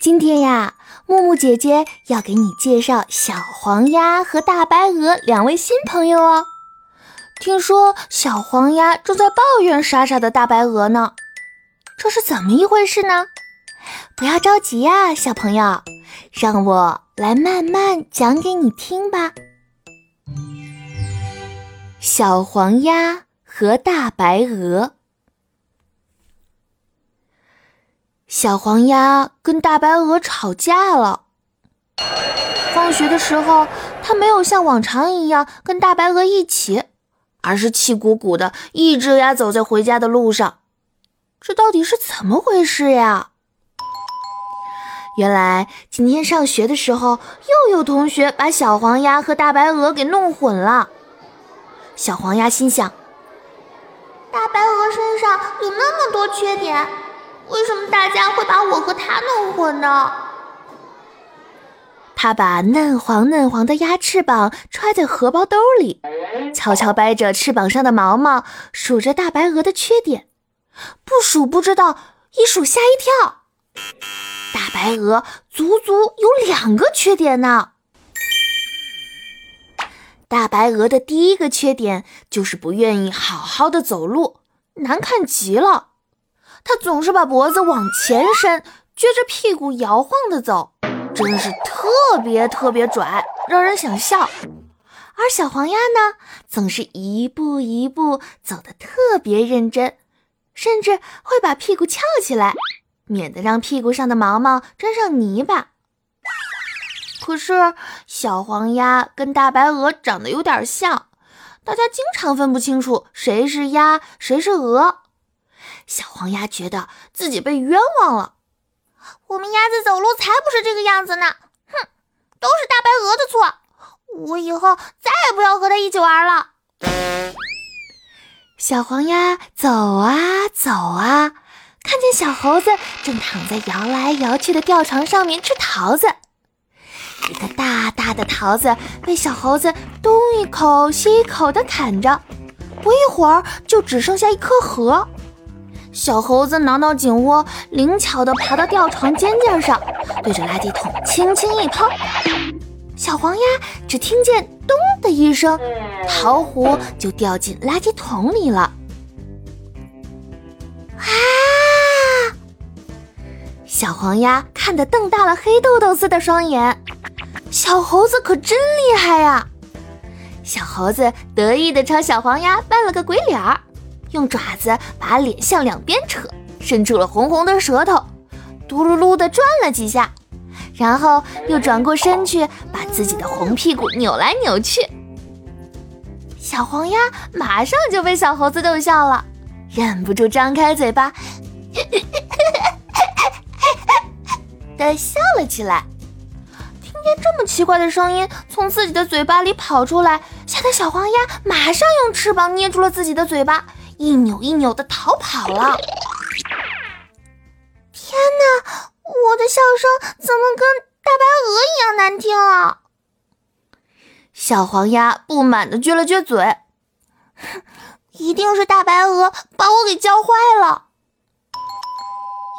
今天呀，木木姐姐要给你介绍小黄鸭和大白鹅两位新朋友哦。听说小黄鸭正在抱怨傻傻的大白鹅呢，这是怎么一回事呢？不要着急呀，小朋友，让我来慢慢讲给你听吧。小黄鸭和大白鹅。小黄鸭跟大白鹅吵架了。放学的时候，它没有像往常一样跟大白鹅一起，而是气鼓鼓的，一直呀走在回家的路上。这到底是怎么回事呀？原来今天上学的时候，又有同学把小黄鸭和大白鹅给弄混了。小黄鸭心想：大白鹅身上有那么多缺点。为什么大家会把我和他弄混呢？他把嫩黄嫩黄的鸭翅膀揣在荷包兜里，悄悄掰着翅膀上的毛毛，数着大白鹅的缺点。不数不知道，一数吓一跳，大白鹅足足有两个缺点呢。大白鹅的第一个缺点就是不愿意好好的走路，难看极了。他总是把脖子往前伸，撅着屁股摇晃的走，真是特别特别拽，让人想笑。而小黄鸭呢，总是一步一步走得特别认真，甚至会把屁股翘起来，免得让屁股上的毛毛沾上泥巴。可是小黄鸭跟大白鹅长得有点像，大家经常分不清楚谁是鸭，谁是鹅。小黄鸭觉得自己被冤枉了。我们鸭子走路才不是这个样子呢！哼，都是大白鹅的错。我以后再也不要和它一起玩了。小黄鸭走啊走啊，看见小猴子正躺在摇来摇去的吊床上面吃桃子。一个大大的桃子被小猴子东一口西一口的啃着，不一会儿就只剩下一颗核。小猴子挠挠颈窝，灵巧地爬到吊床尖尖上，对着垃圾桶轻轻一抛，小黄鸭只听见“咚”的一声，桃核就掉进垃圾桶里了。啊！小黄鸭看得瞪大了黑豆豆似的双眼，小猴子可真厉害呀！小猴子得意地朝小黄鸭扮了个鬼脸儿。用爪子把脸向两边扯，伸出了红红的舌头，嘟噜噜地转了几下，然后又转过身去，把自己的红屁股扭来扭去。小黄鸭马上就被小猴子逗笑了，忍不住张开嘴巴，的笑了起来。听见这么奇怪的声音从自己的嘴巴里跑出来，吓得小黄鸭马上用翅膀捏住了自己的嘴巴。一扭一扭的逃跑了！天哪，我的笑声怎么跟大白鹅一样难听啊？小黄鸭不满的撅了撅嘴，一定是大白鹅把我给教坏了。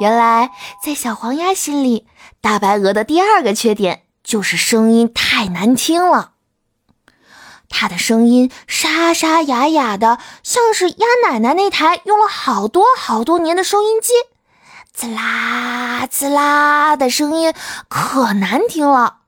原来，在小黄鸭心里，大白鹅的第二个缺点就是声音太难听了。他的声音沙沙哑哑的，像是鸭奶奶那台用了好多好多年的收音机，滋啦滋啦的声音可难听了。